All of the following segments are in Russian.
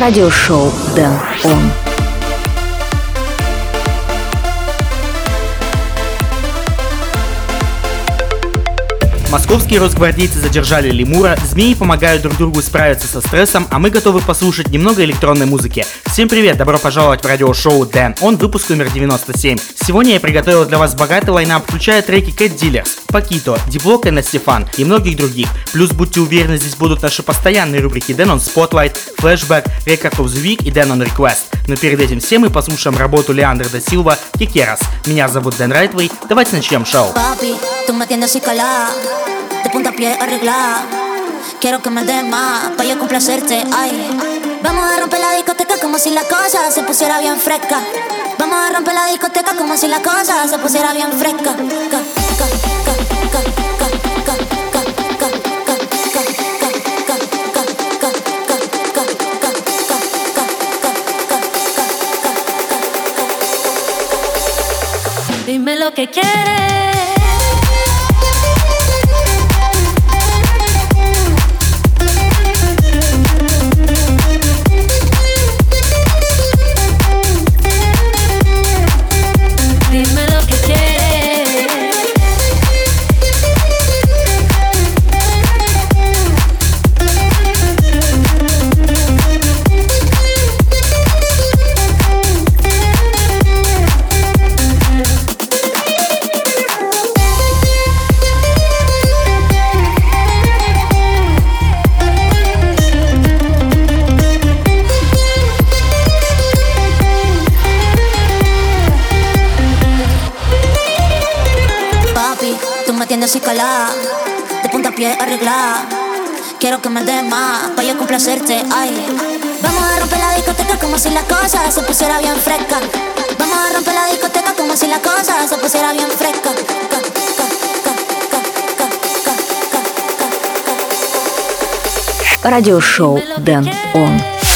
радиошоу Дэн Он. Московские росгвардейцы задержали лемура, змеи помогают друг другу справиться со стрессом, а мы готовы послушать немного электронной музыки. Всем привет, добро пожаловать в радиошоу Дэн. Он выпуск номер 97. Сегодня я приготовил для вас богатый лайнап, включая треки Cat Dealers, Пакито, Диблок и Стефан и многих других. Плюс будьте уверены, здесь будут наши постоянные рубрики Дэн on Spotlight, Flashback, Record of the Week и Дэн on Request. Но перед этим все мы послушаем работу Леандра да Силва Кикерас. Меня зовут Дэн Райтвей, давайте начнем шоу. Papi. Vamos a romper la discoteca como si la cosa se pusiera bien fresca. Vamos a romper la discoteca como si la cosa se pusiera bien fresca. Dime lo que quieres. de punta a pie arreglada. Quiero que me des más, para yo complacerte, ay. Vamos a romper la discoteca como si la cosa se pusiera bien fresca. Vamos a romper la discoteca como si la cosa se pusiera bien fresca. Радиошоу Дэн Он.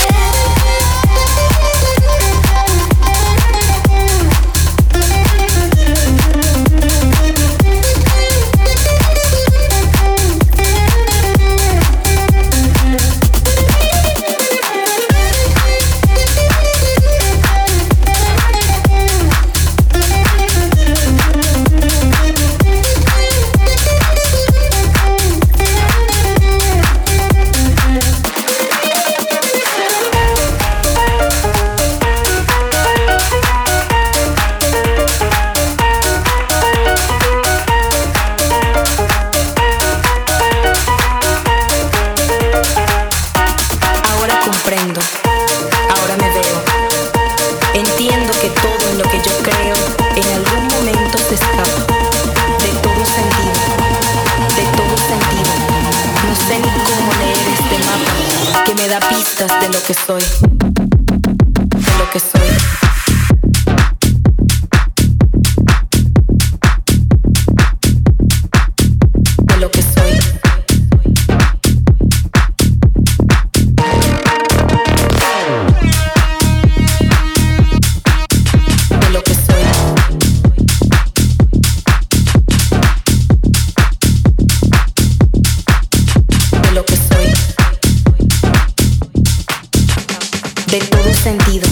de todo sentido,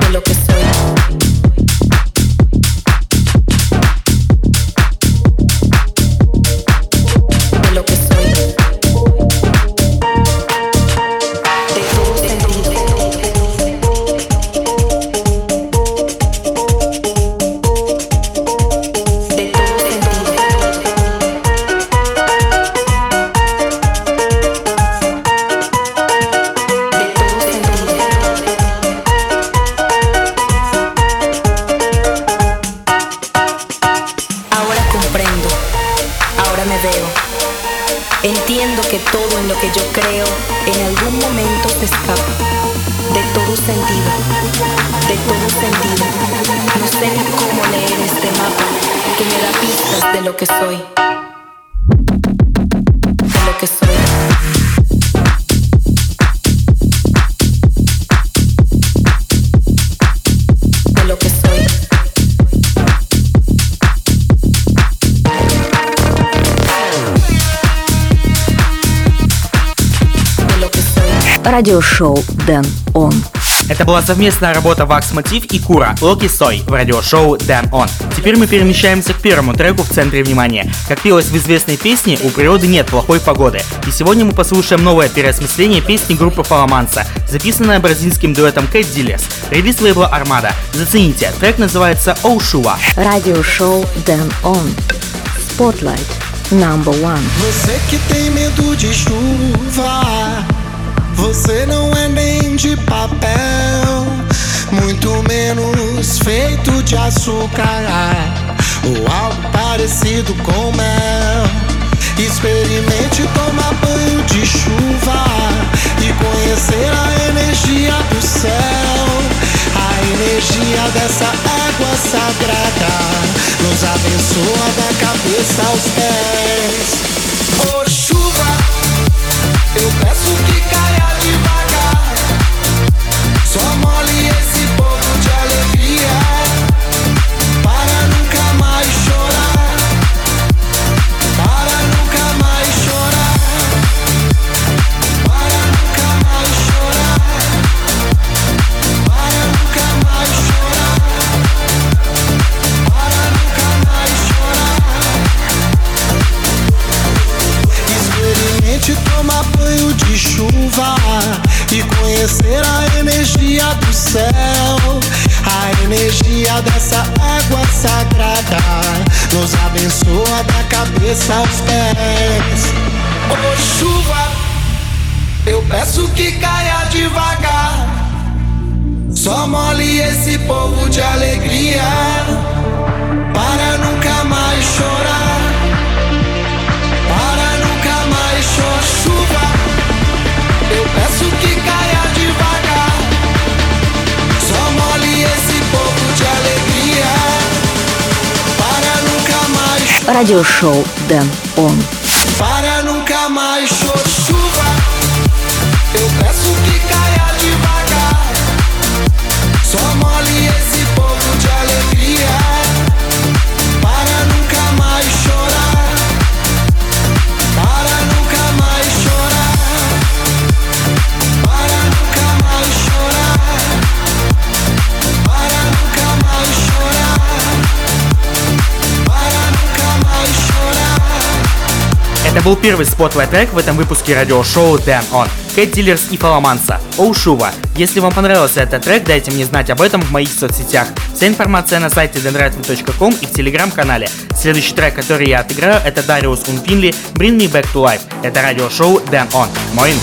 de lo que soy. Радиошоу Дэн Он. Это была совместная работа Вакс Мотив и Кура Локи Сой в радиошоу Dan On. Теперь мы перемещаемся к первому треку в центре внимания. Как пелось в известной песне, у природы нет плохой погоды. И сегодня мы послушаем новое переосмысление песни группы Фаламанса, записанное бразильским дуэтом Кэт Дилес. Релиз лейбла Армада. Зацените, трек называется Оушуа. Радиошоу Дэн Он. Spotlight. Number one. Você que tem medo de chuva Você não é nem de papel, muito menos feito de açúcar ou algo parecido com mel. Experimente tomar banho de chuva e conhecer a energia do céu. A energia dessa água sagrada nos abençoa da cabeça aos pés. Oh chuva, eu peço que abençoa da cabeça aos pés. Oh chuva, eu peço que caia devagar, só mole esse povo de alegria para nunca mais chorar, para nunca mais chorar. Chuva, Радиошоу Дэн Он. Это был первый spotlight трек в этом выпуске радиошоу Den ON. Cat Dealers и Falamansa. Oh! Chuva. Если вам понравился этот трек, дайте мне знать об этом в моих соцсетях. Вся информация на сайте denrightway.com и в телеграм-канале. Следующий трек, который я отыграю, это Darius & Finlay Bring Me Back to Life. Это радиошоу Den ON. Моин.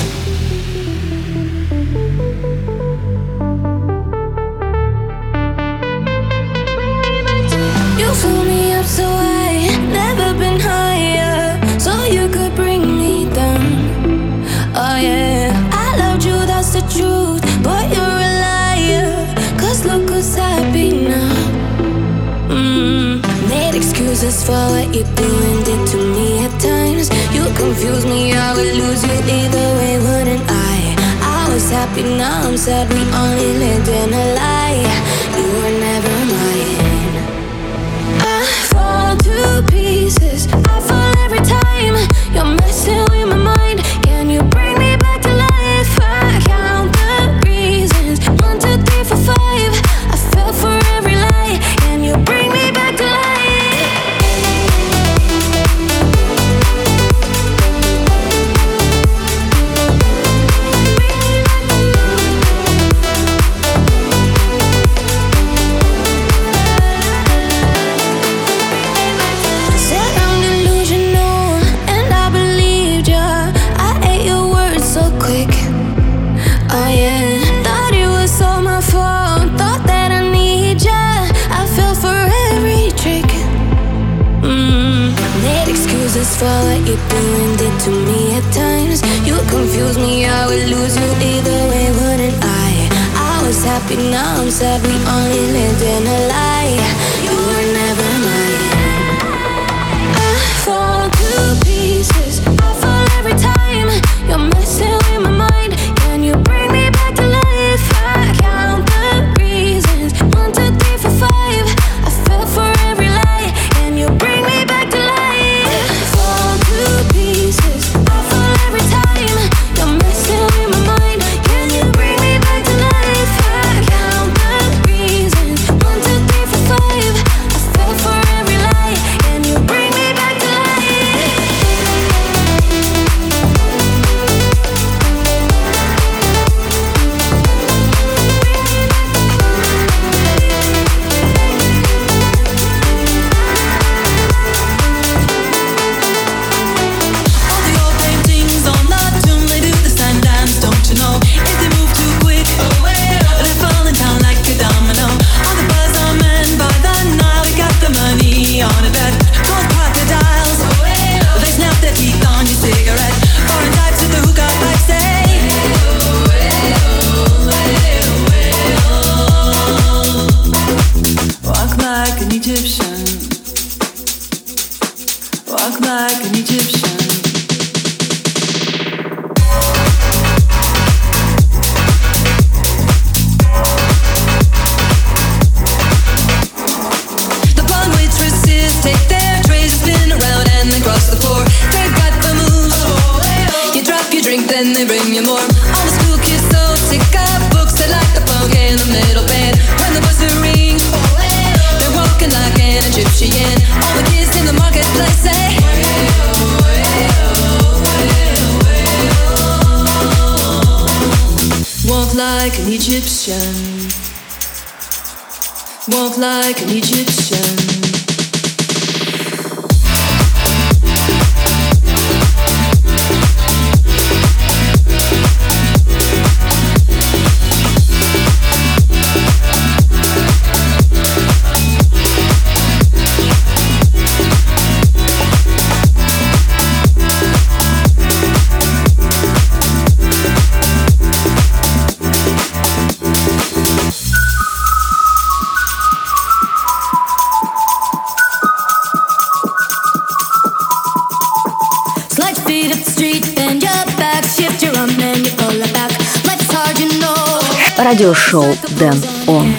Excuses for what you do and did to me at times. You confuse me, I would lose you either way, wouldn't I? I was happy, now I'm sad. We only lived in a lie. For what you do and did to me at times. You confuse me, I would lose you either way, wouldn't I? I was happy, now I'm sad. We only lived in a lie. Bring you more. All the school kids so sick of books, they like the funk in the middle band. When the buzzer rings, they're walking like an Egyptian. All the kids in the marketplace say. Walk like an Egyptian. Walk like an Egyptian. Радиошоу Дэн Он.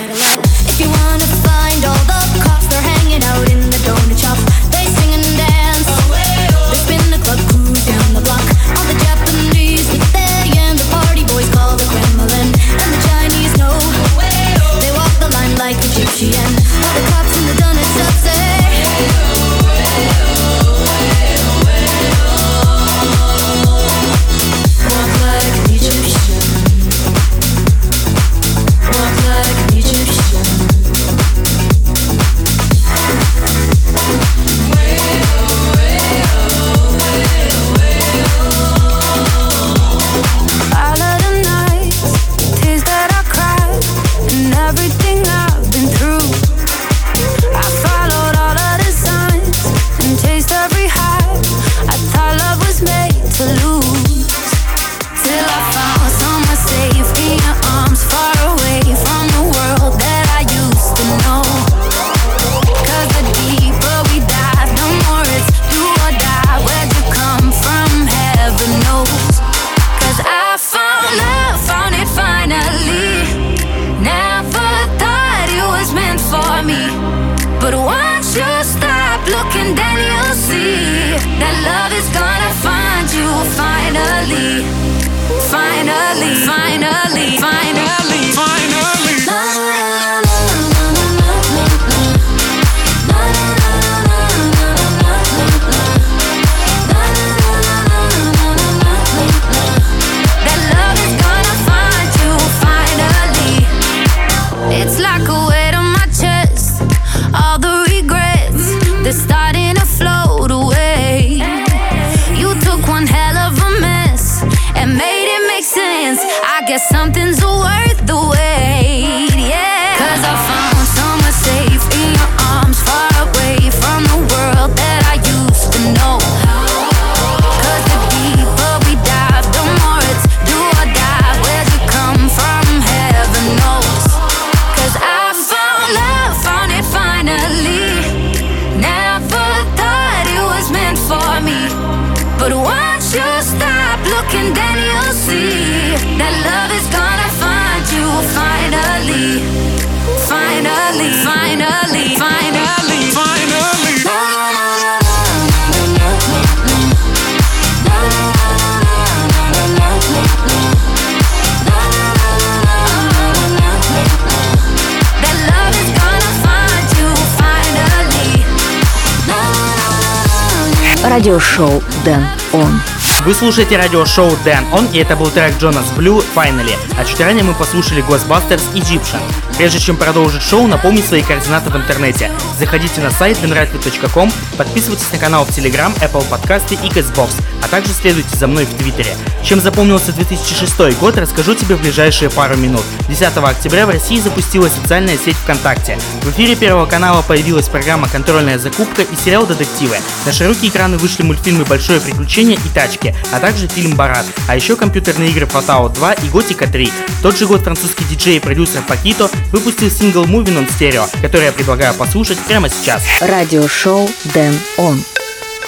Радиошоу Дэн Он. Вы слушаете радиошоу Дэн Он, и это был трек Jonas Blue Finally, а чуть ранее мы послушали Ghostbusters Egyptian. Прежде чем продолжить шоу, напомню свои координаты в интернете. Заходите на сайт denrightly.com, подписывайтесь на канал в Telegram, Apple подкасты и Castbox, а также следуйте за мной в Твиттере. Чем запомнился 2006 год, расскажу тебе в ближайшие пару минут. 10 октября в России запустилась социальная сеть ВКонтакте. В эфире Первого канала появилась программа «Контрольная закупка» и сериал «Детективы». На широкие экраны вышли мультфильмы «Большое приключение» и «Тачки», а также фильм «Барат», а еще компьютерные игры Fallout 2 и Готика 3. В тот же год французский диджей и продюсер Пакито выпустил сингл Moving on Stereo, который я предлагаю послушать прямо сейчас. Радиошоу Дэн Он.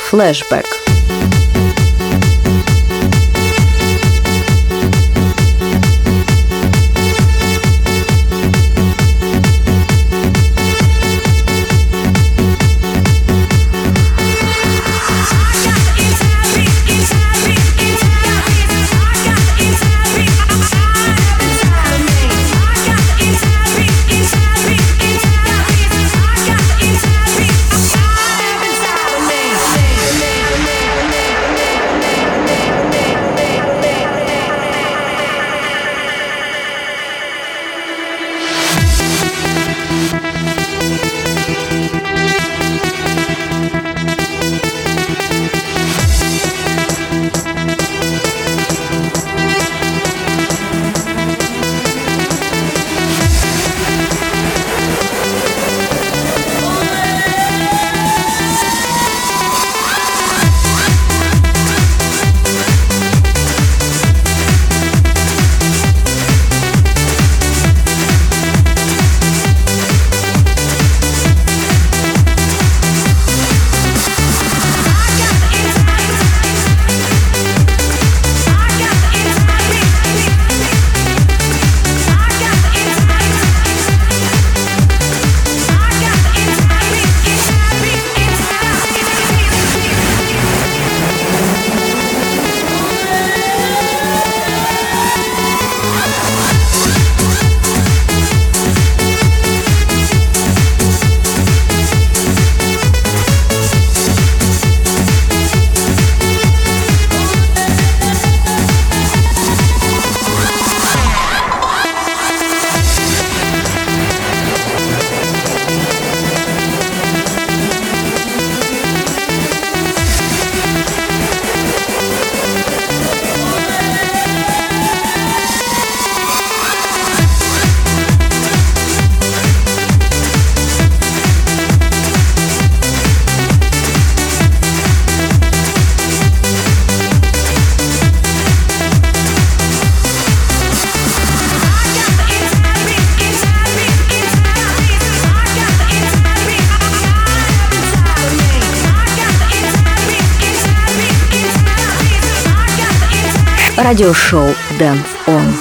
Флэшбэк. Радиошоу Дэн Он.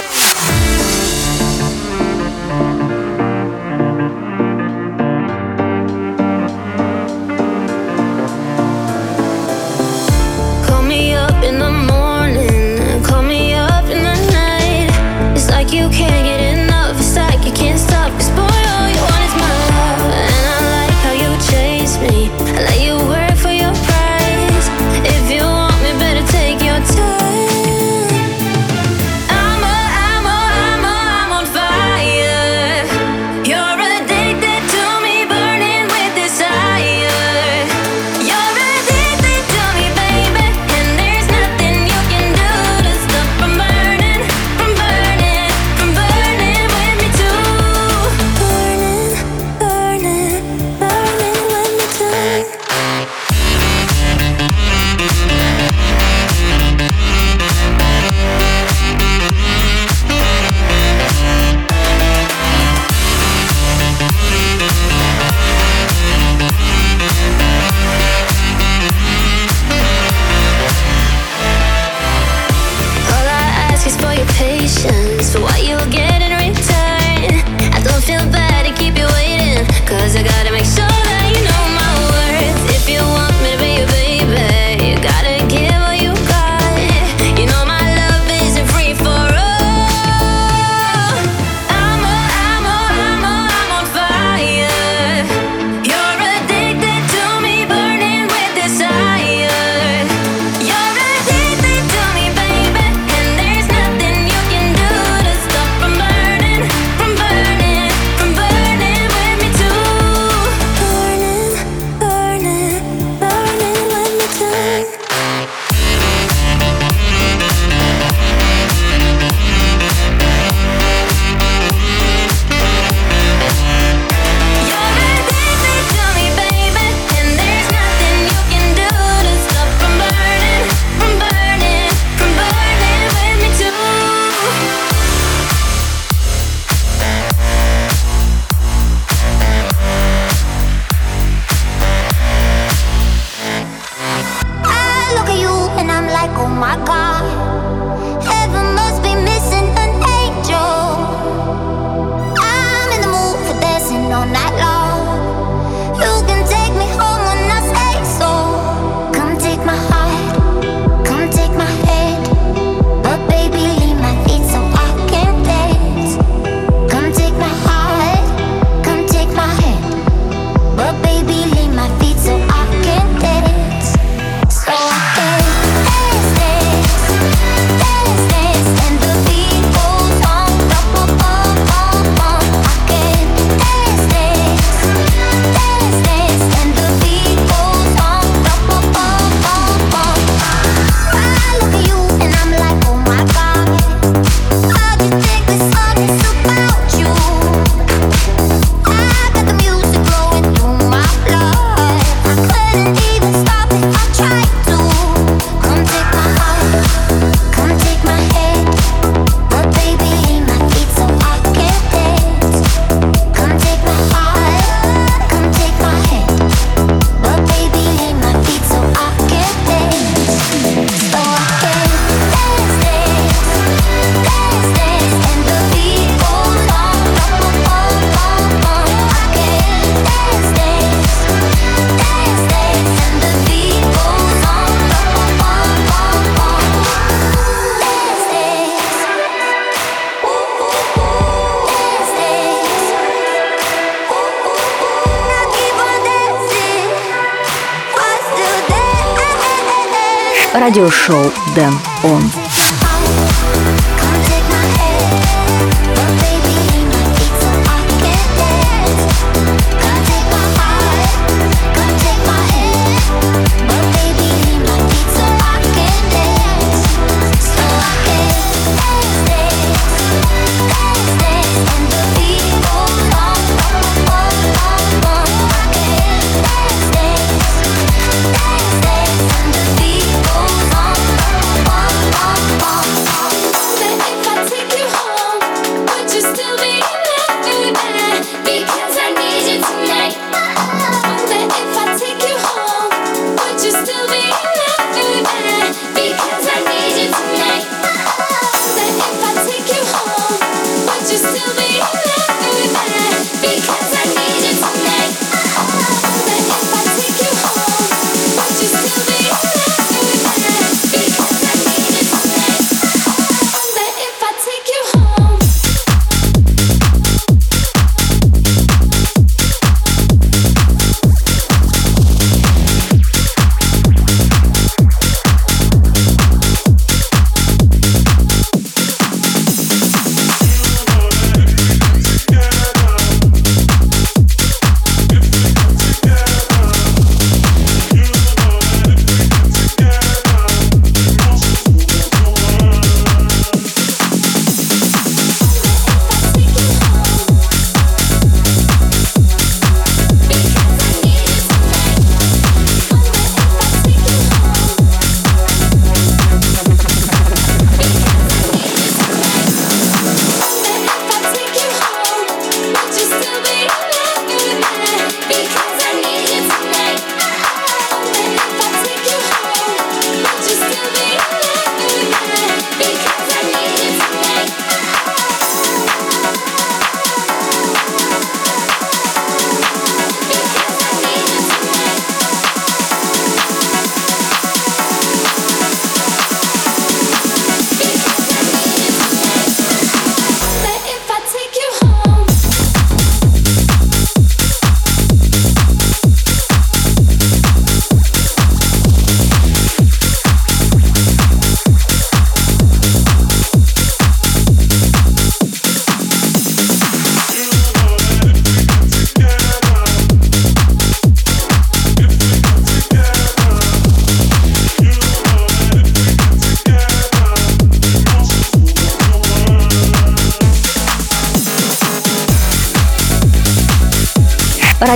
Радиошоу Дэн Он.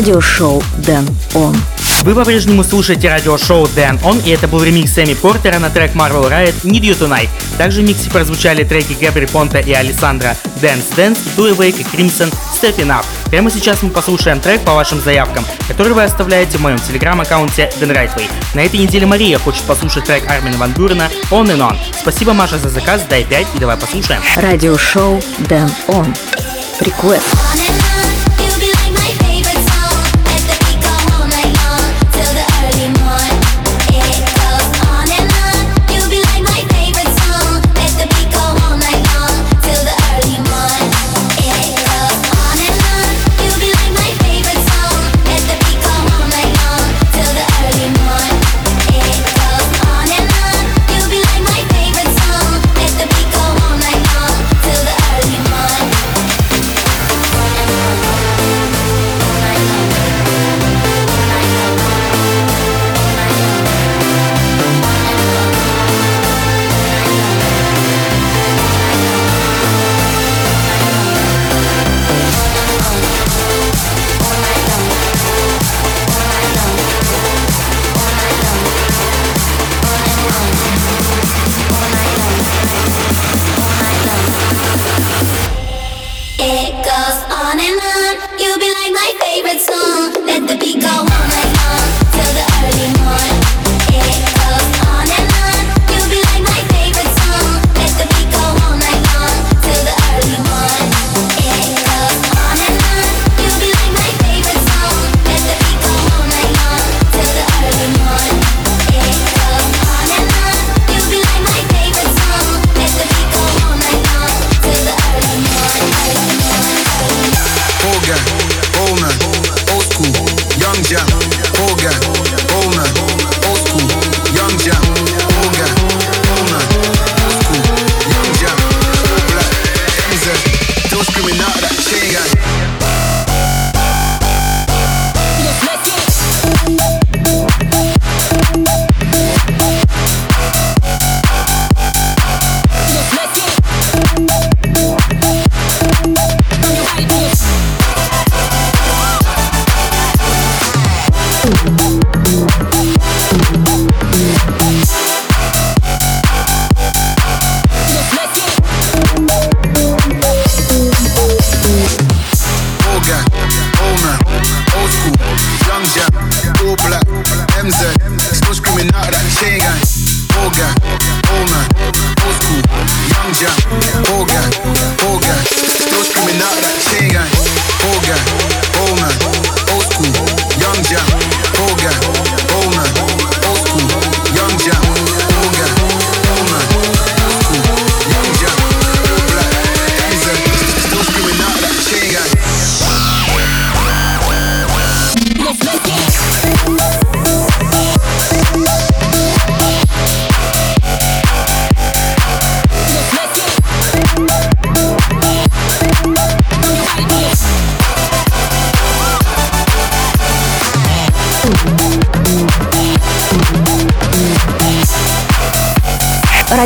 Радиошоу Дэн Он. Вы по-прежнему слушаете радиошоу Dan On, и это был ремикс Сэмми Портера на трек Marvel Riot Need You Tonight. Также в миксе прозвучали треки Габри Понта и Александра Dance Dance, Do Awake и Crimson Stepping Up. Прямо сейчас мы послушаем трек по вашим заявкам, который вы оставляете в моем телеграм-аккаунте Dan Rightway. На этой неделе Мария хочет послушать трек Армина Ван Бюрена On and On. Спасибо, Маша, за заказ, дай 5 и давай послушаем. Радиошоу Дэн Он. Request.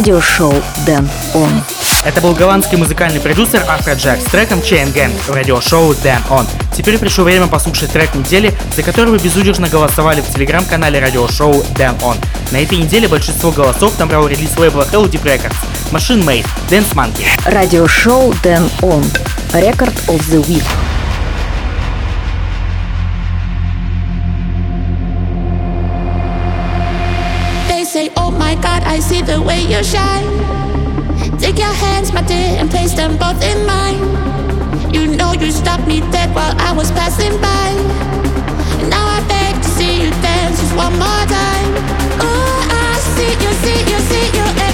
Радиошоу Дэн Он. Это был голландский музыкальный продюсер Афроджек с треком Chain Gang в радиошоу Dan On. Теперь пришло время послушать трек недели, за который вы безудержно голосовали в телеграм-канале радиошоу Dan On. На этой неделе большинство голосов набрал релиз лейбла Deep Records, Machine Made, Dance Monkey. Радиошоу Дэн Он. Record of the Week. The way you shine. Take your hands, my dear, and place them both in mine. You know you stopped me dead while I was passing by. And now I beg to see you dance just one more time. Oh, I see you, see you, see you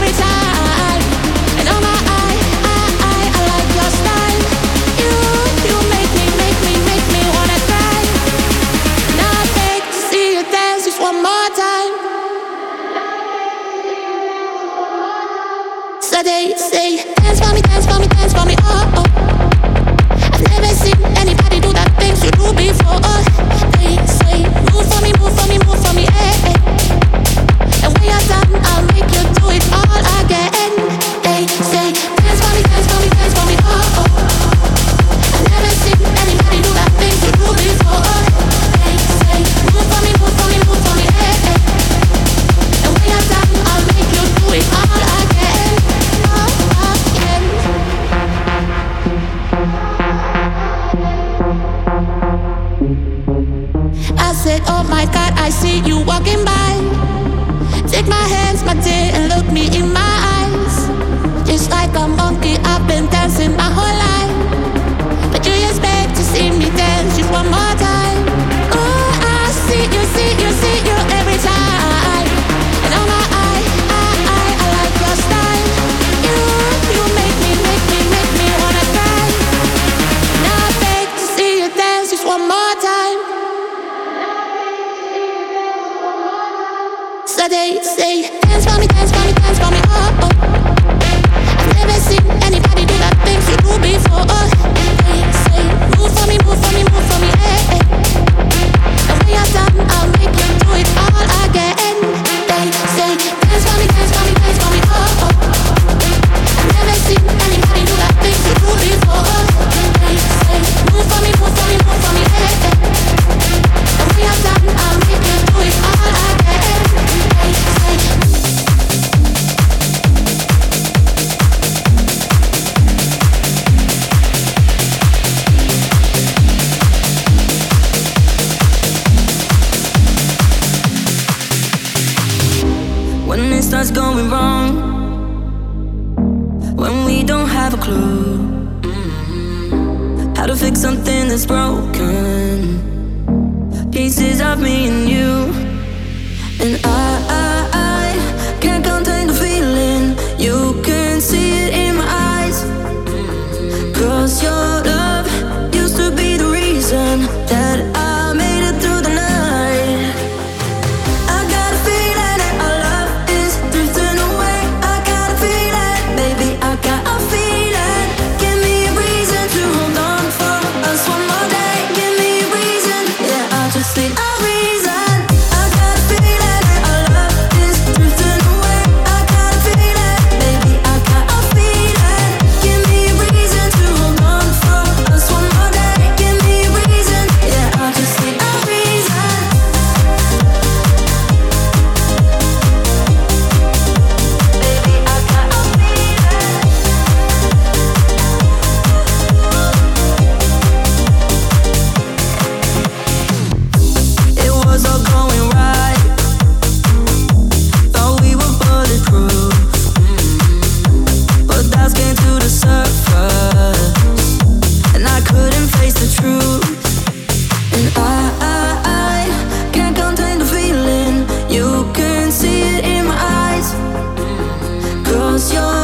canción.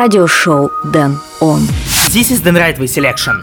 радиошоу «Дэн Он». This is the right way selection.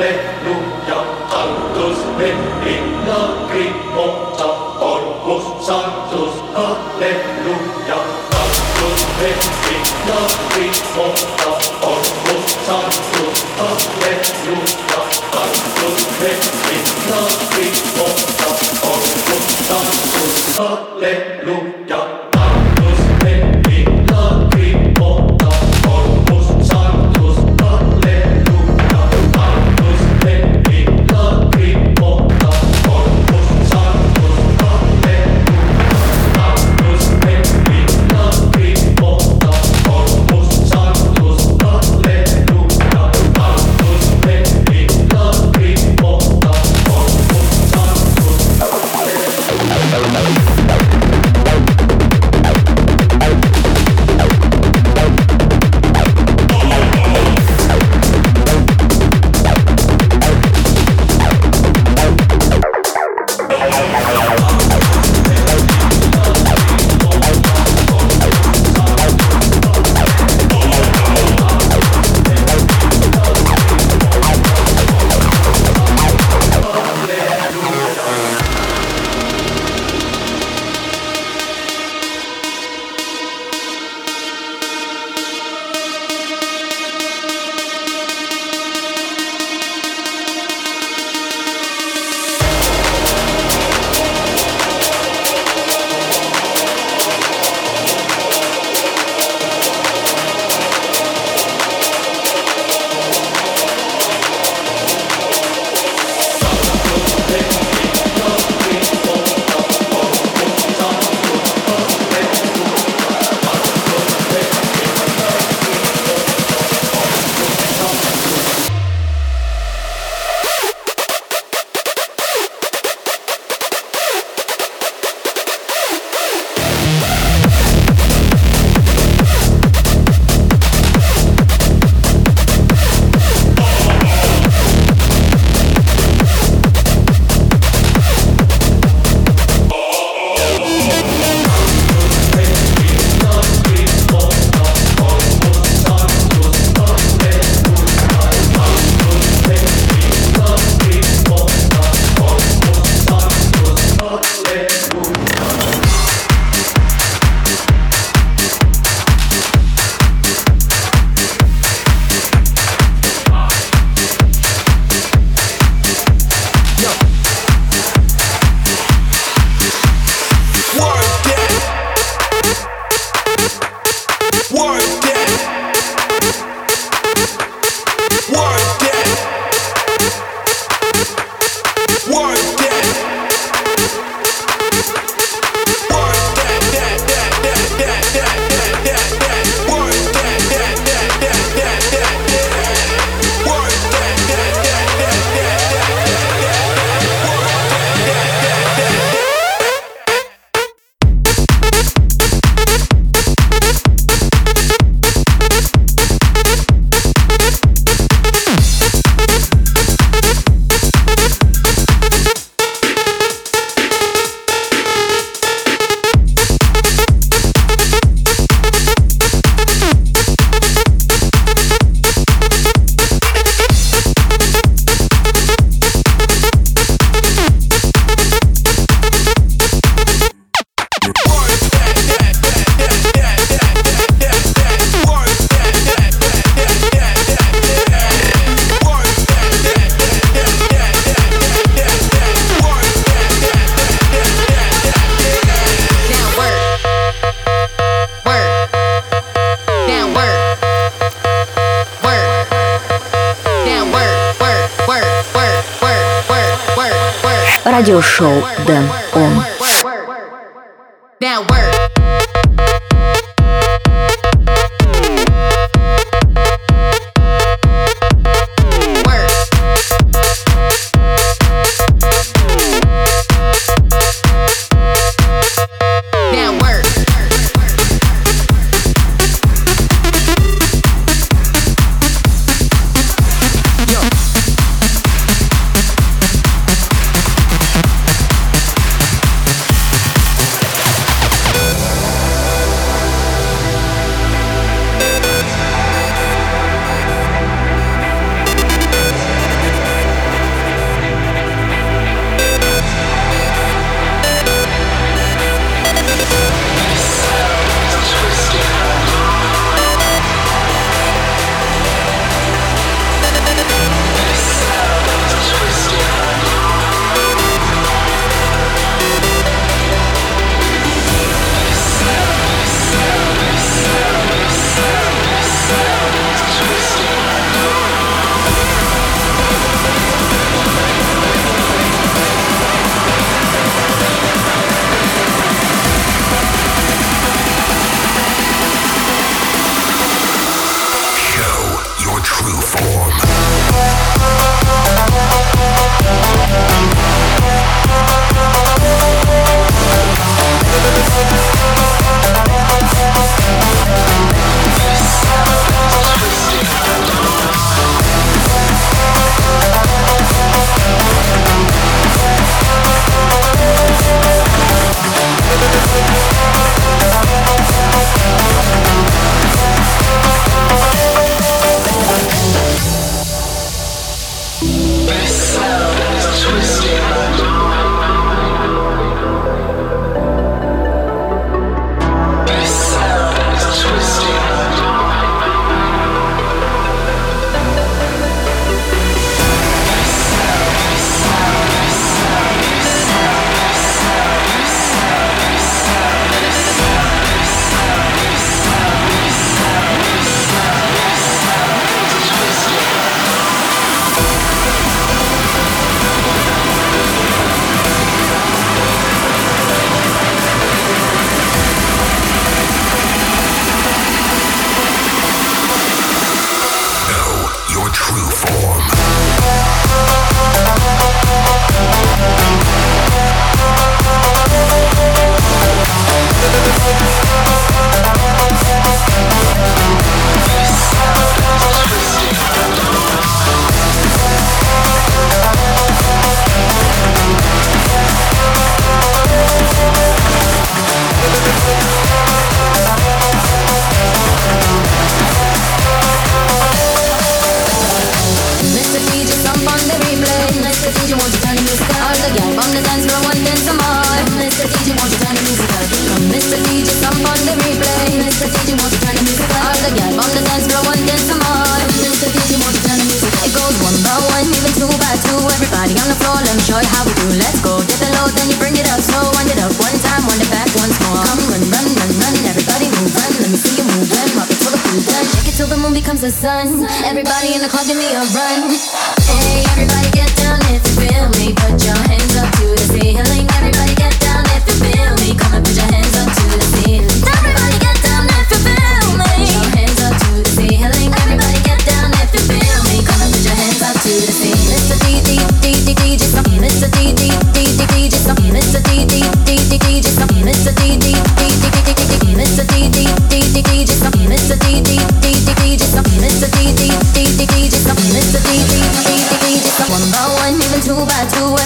Alleluja, kaldus melinna, krimuta, olgus sandus. Alleluja, kaldus melinna, krimuta, шоу Дэн Mr. DJ, won't you turn the music up? All the girls on the dance floor want dance some more. Come, Mr. DJ, won't you turn the music? Come, Mr. DJ, come on the replay. Come, Mr. DJ, won't you turn the music up? All the girls on the dance floor want dance some more. Come, Mr. DJ, won't you turn the music? It goes one by one, even two by two. Everybody on the floor, let me show you how we do. Let's go, dip it low, then you bring it up. So wind it up one time, wind it back once more. Come, run, run, run, run. Everybody move, run. Let me see you move, run. Rock it movie becomes the sun. Everybody in the club, give me a run. Hey, everybody get down if you feel me. Put your hands up to the ceiling. Everybody get down if you feel me. Come and put your hands up to the ceiling. Everybody get down if you feel me. Put your hands up to the ceiling. Everybody get down if you feel me. Come and put your hands up to the ceiling. Mr. D D D D DJ. Mr. D D D D DJ. Mr. D D D D DJ. Mr. D D D D D D Mr. D D D D DJ. Mr. D D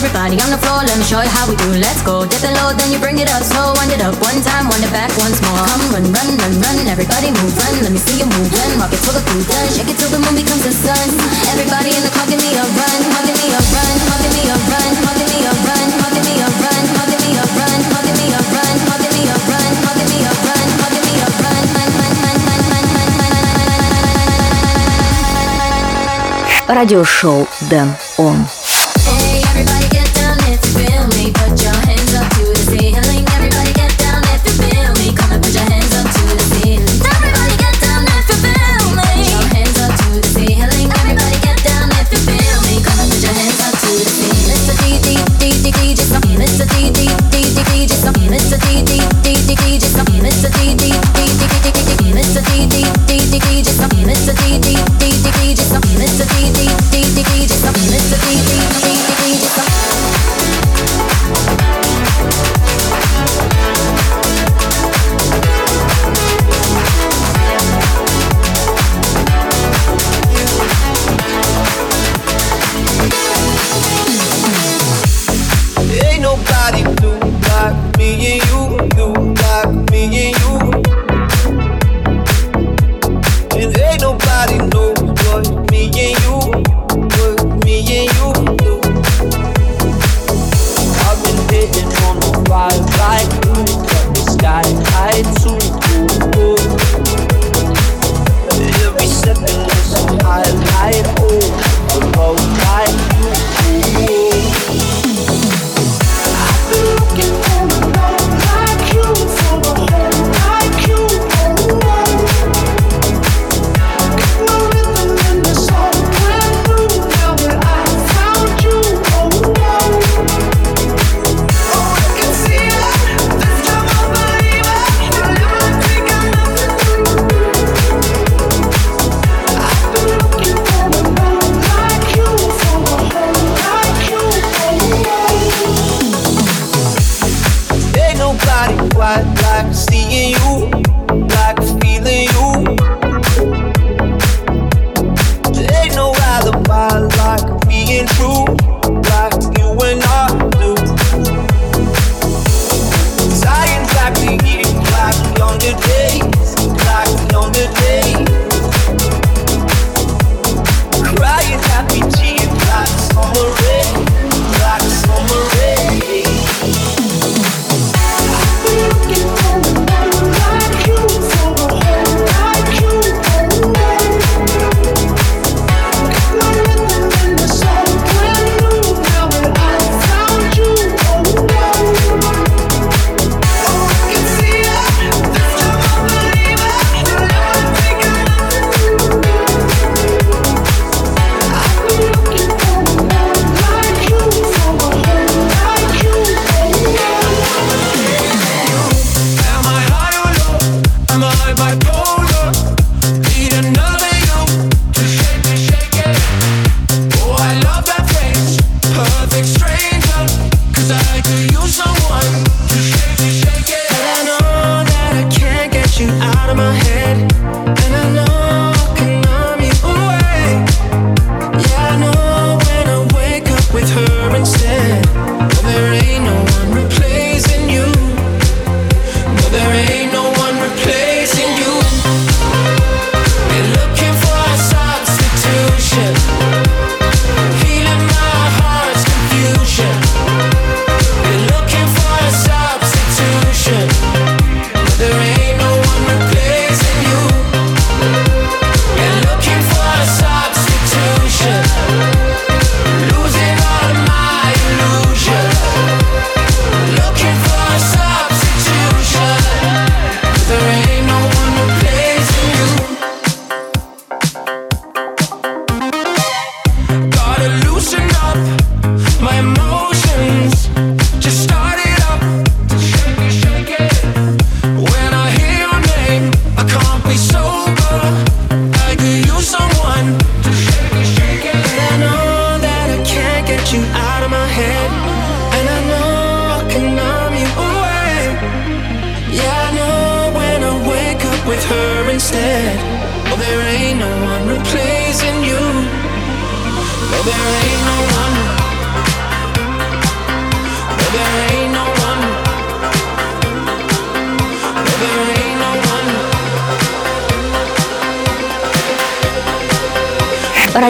Everybody on the floor, let me show you how we do. Let's go. Dip it low, then you bring it up slow. Wind it up one time, wind it back once more. Come run, run, run, run. Everybody move, run. Let me see you move, run. Rock it till the crew done. Shake it till the moon becomes the sun. Everybody in the car, give me a run, give me a run, give me a run, give me a run, give me a run, give me a run, give me a run, give me a run, give me a run, give me a run, run, run, run, run, run, run, run. Радиошоу Дэн Он.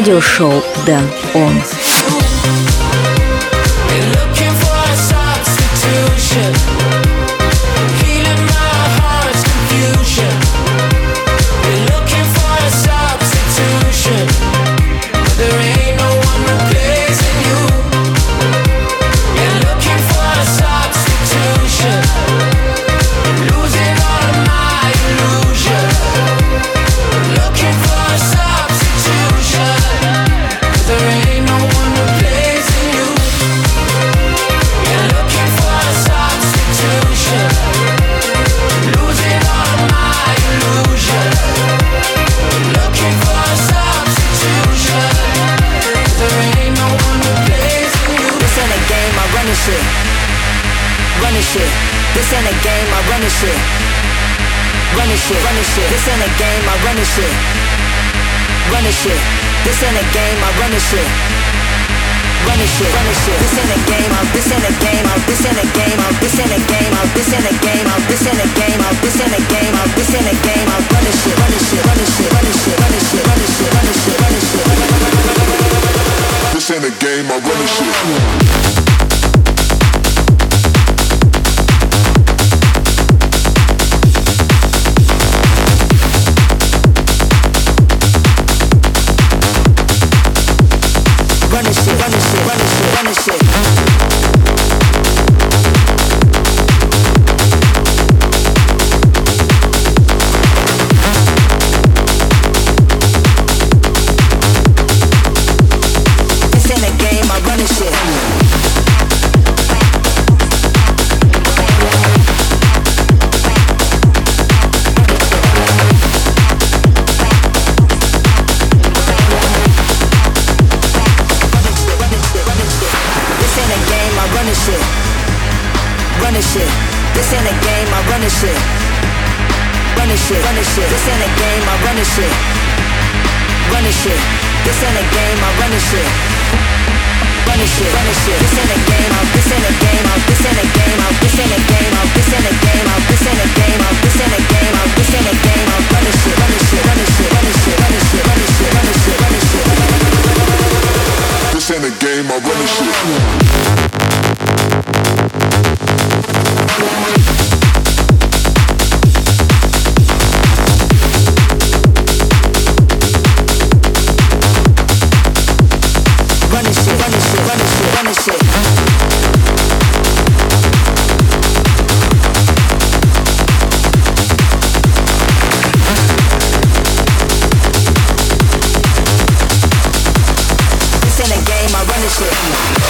Радиошоу Дэн Он. ain't a game, I run this shit. Run this shit, run this shit. This ain't a game, I'm this ain't a game, I'm this ain't a game, I'm this ain't a game. Slim.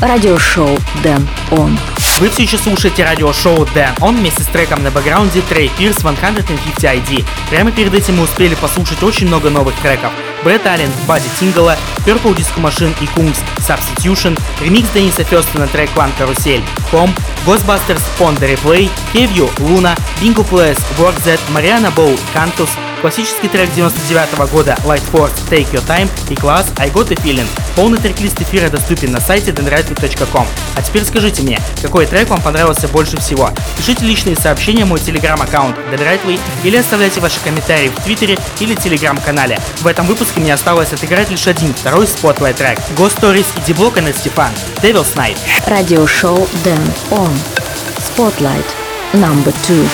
Радиошоу Дэн Он. Вы все еще слушаете радиошоу Дэн Он вместе с треком на бэкграунде Трей Пирс 150 ID. Прямо перед этим мы успели послушать очень много новых треков. Брэд Аллен, Бади Тингала, Purple Disco Machine и Kungs, Substitution, ремикс Дениса Фёста на трек One Карусель, Home, Ghostbusters, Pond Replay, Kevью, Luna, Bingo Players, Work Z, Mariana Bow, Cantus, классический трек 99 -го года Light Force Take Your Time и класс I Got a Feeling. Полный трек-лист эфира доступен на сайте denrightway.com. А теперь скажите мне, какой трек вам понравился больше всего? Пишите личные сообщения в мой телеграм-аккаунт denrightway или оставляйте ваши комментарии в твиттере или телеграм-канале. В этом выпуске мне осталось отыграть лишь один второй Spotlight трек. Ghost Stories и Диблок и Стефан. Devil's Night. Радиошоу Дэн Он. Spotlight. Number two.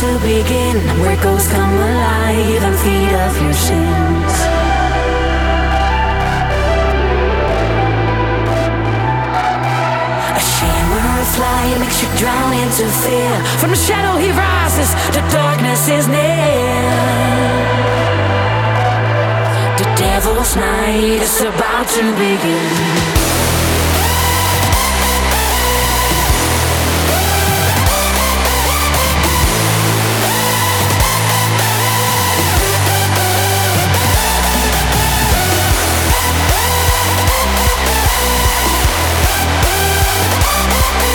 To begin. Where ghosts come alive and feed off your sins. A shimmer of light makes you drown into fear. From the shadow he rises, the darkness is near. The devil's night is about to begin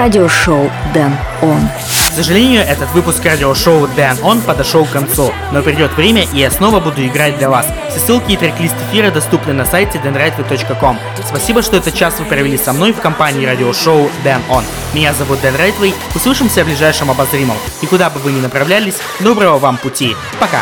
радиошоу Дэн Он. К сожалению, этот выпуск радиошоу Дэн Он подошел к концу, но придет время, и я снова буду играть для вас. Все ссылки и трек-лист эфира доступны на сайте denrightway.com. Спасибо, что этот час вы провели со мной в компании радиошоу Дэн Он. Меня зовут Дэн Райтвей, услышимся в ближайшем обозримом. И куда бы вы ни направлялись, доброго вам пути. Пока!